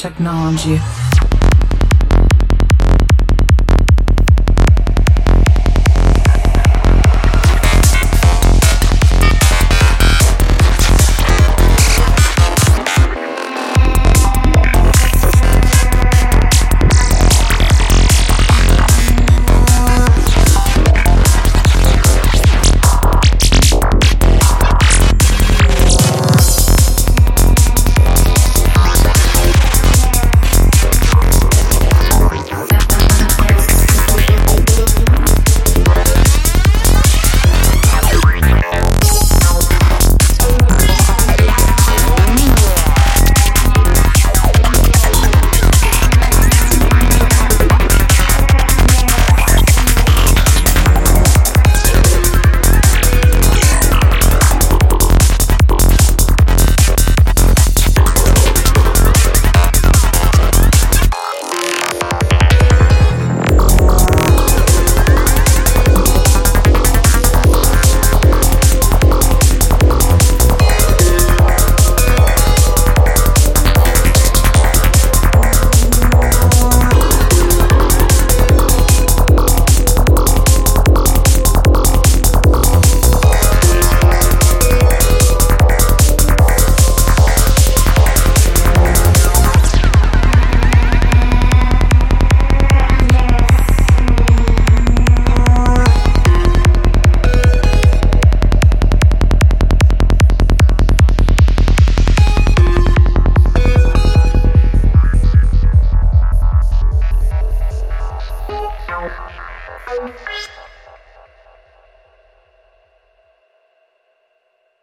technology.